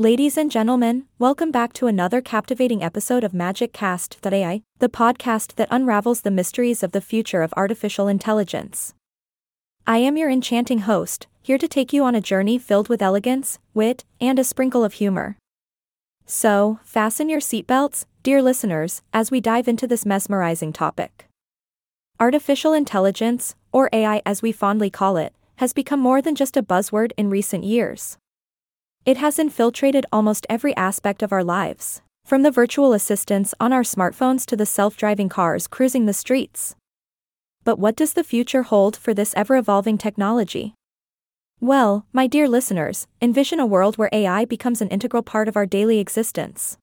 Ladies and gentlemen, welcome back to another captivating episode of Magic Cast.ai, the podcast that unravels the mysteries of the future of artificial intelligence. I am your enchanting host, here to take you on a journey filled with elegance, wit, and a sprinkle of humor. So, fasten your seatbelts, dear listeners, as we dive into this mesmerizing topic. Artificial intelligence, or AI as we fondly call it, has become more than just a buzzword in recent years. It has infiltrated almost every aspect of our lives, from the virtual assistants on our smartphones to the self driving cars cruising the streets. But what does the future hold for this ever evolving technology? Well, my dear listeners, envision a world where AI becomes an integral part of our daily existence.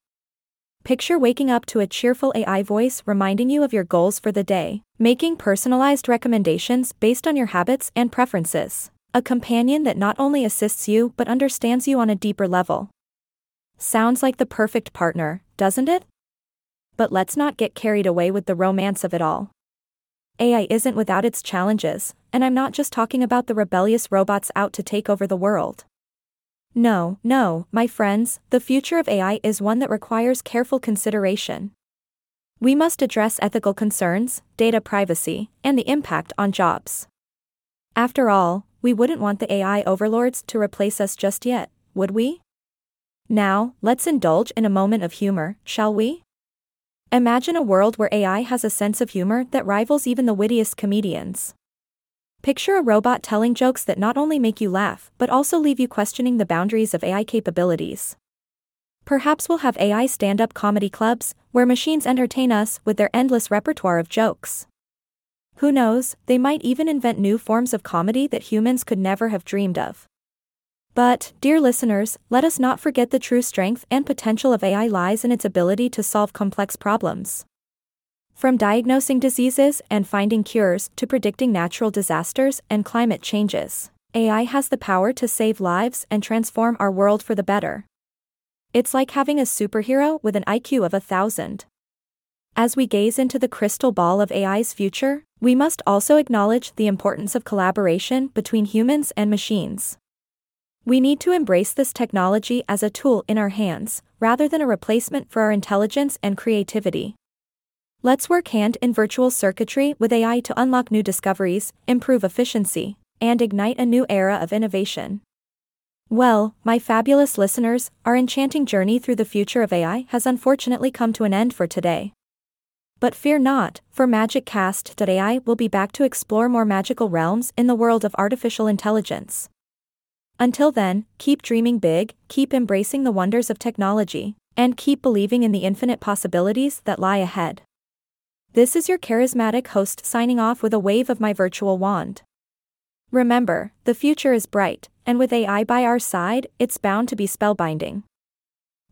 Picture waking up to a cheerful AI voice reminding you of your goals for the day, making personalized recommendations based on your habits and preferences. A companion that not only assists you but understands you on a deeper level. Sounds like the perfect partner, doesn't it? But let's not get carried away with the romance of it all. AI isn't without its challenges, and I'm not just talking about the rebellious robots out to take over the world. No, no, my friends, the future of AI is one that requires careful consideration. We must address ethical concerns, data privacy, and the impact on jobs. After all, we wouldn't want the AI overlords to replace us just yet, would we? Now, let's indulge in a moment of humor, shall we? Imagine a world where AI has a sense of humor that rivals even the wittiest comedians. Picture a robot telling jokes that not only make you laugh but also leave you questioning the boundaries of AI capabilities. Perhaps we'll have AI stand up comedy clubs, where machines entertain us with their endless repertoire of jokes. Who knows, they might even invent new forms of comedy that humans could never have dreamed of. But, dear listeners, let us not forget the true strength and potential of AI lies in its ability to solve complex problems. From diagnosing diseases and finding cures to predicting natural disasters and climate changes, AI has the power to save lives and transform our world for the better. It's like having a superhero with an IQ of a thousand. As we gaze into the crystal ball of AI's future, we must also acknowledge the importance of collaboration between humans and machines. We need to embrace this technology as a tool in our hands, rather than a replacement for our intelligence and creativity. Let's work hand in virtual circuitry with AI to unlock new discoveries, improve efficiency, and ignite a new era of innovation. Well, my fabulous listeners, our enchanting journey through the future of AI has unfortunately come to an end for today. But fear not, for MagicCast.ai will be back to explore more magical realms in the world of artificial intelligence. Until then, keep dreaming big, keep embracing the wonders of technology, and keep believing in the infinite possibilities that lie ahead. This is your charismatic host signing off with a wave of my virtual wand. Remember, the future is bright, and with AI by our side, it's bound to be spellbinding.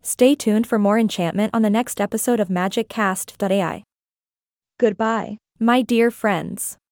Stay tuned for more enchantment on the next episode of MagicCast.ai. Goodbye, my dear friends.